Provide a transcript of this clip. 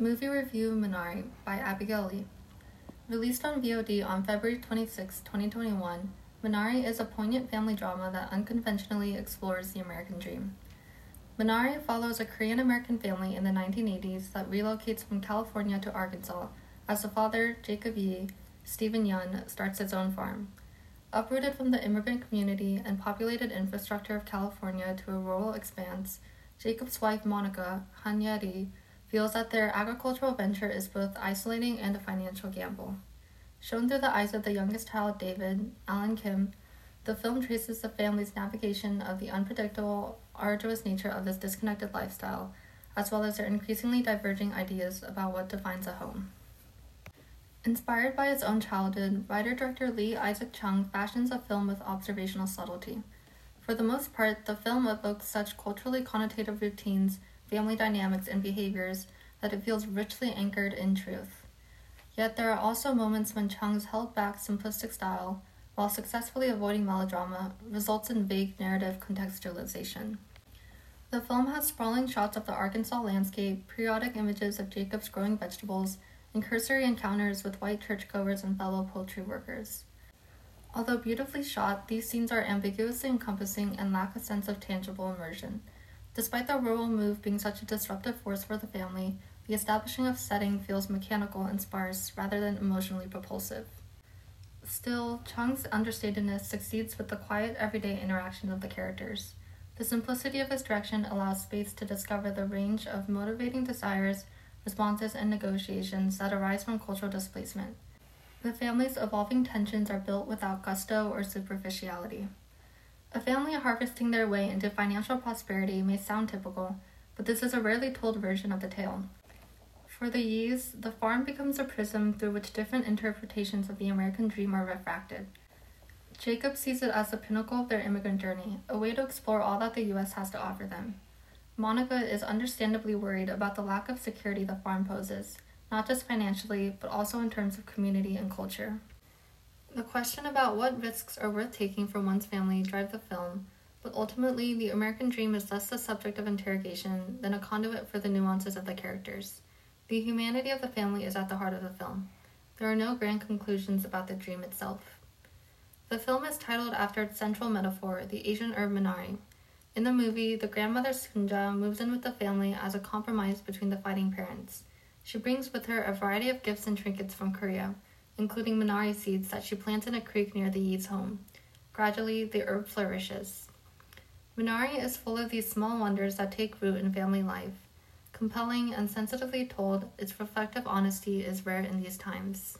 Movie Review Minari by Abigail Lee. Released on VOD on February 26, 2021, Minari is a poignant family drama that unconventionally explores the American dream. Minari follows a Korean American family in the 1980s that relocates from California to Arkansas as the father, Jacob Yi, Steven Yeun, starts his own farm. Uprooted from the immigrant community and populated infrastructure of California to a rural expanse, Jacob's wife Monica, Han Yeri, feels that their agricultural venture is both isolating and a financial gamble. Shown through the eyes of the youngest child, David, Alan Kim, the film traces the family's navigation of the unpredictable, arduous nature of this disconnected lifestyle, as well as their increasingly diverging ideas about what defines a home. Inspired by his own childhood, writer director Lee Isaac Chung fashions a film with observational subtlety. For the most part, the film evokes such culturally connotative routines, family dynamics, and behaviors that it feels richly anchored in truth. Yet there are also moments when Chung's held back, simplistic style, while successfully avoiding melodrama, results in vague narrative contextualization. The film has sprawling shots of the Arkansas landscape, periodic images of Jacob's growing vegetables, and cursory encounters with white churchgoers and fellow poultry workers. Although beautifully shot, these scenes are ambiguously encompassing and lack a sense of tangible immersion. Despite the rural move being such a disruptive force for the family, the establishing of setting feels mechanical and sparse rather than emotionally propulsive. Still, Chung's understatedness succeeds with the quiet, everyday interaction of the characters. The simplicity of his direction allows space to discover the range of motivating desires responses, and negotiations that arise from cultural displacement. The family's evolving tensions are built without gusto or superficiality. A family harvesting their way into financial prosperity may sound typical, but this is a rarely told version of the tale. For the Yis, the farm becomes a prism through which different interpretations of the American dream are refracted. Jacob sees it as the pinnacle of their immigrant journey, a way to explore all that the U.S. has to offer them. Monica is understandably worried about the lack of security the farm poses, not just financially, but also in terms of community and culture. The question about what risks are worth taking for one's family drive the film, but ultimately, the American dream is less the subject of interrogation than a conduit for the nuances of the characters. The humanity of the family is at the heart of the film. There are no grand conclusions about the dream itself. The film is titled after its central metaphor, the Asian herb Minari, in the movie, the grandmother Sunja moves in with the family as a compromise between the fighting parents. She brings with her a variety of gifts and trinkets from Korea, including minari seeds that she plants in a creek near the Yi's home. Gradually, the herb flourishes. Minari is full of these small wonders that take root in family life. Compelling and sensitively told, its reflective honesty is rare in these times.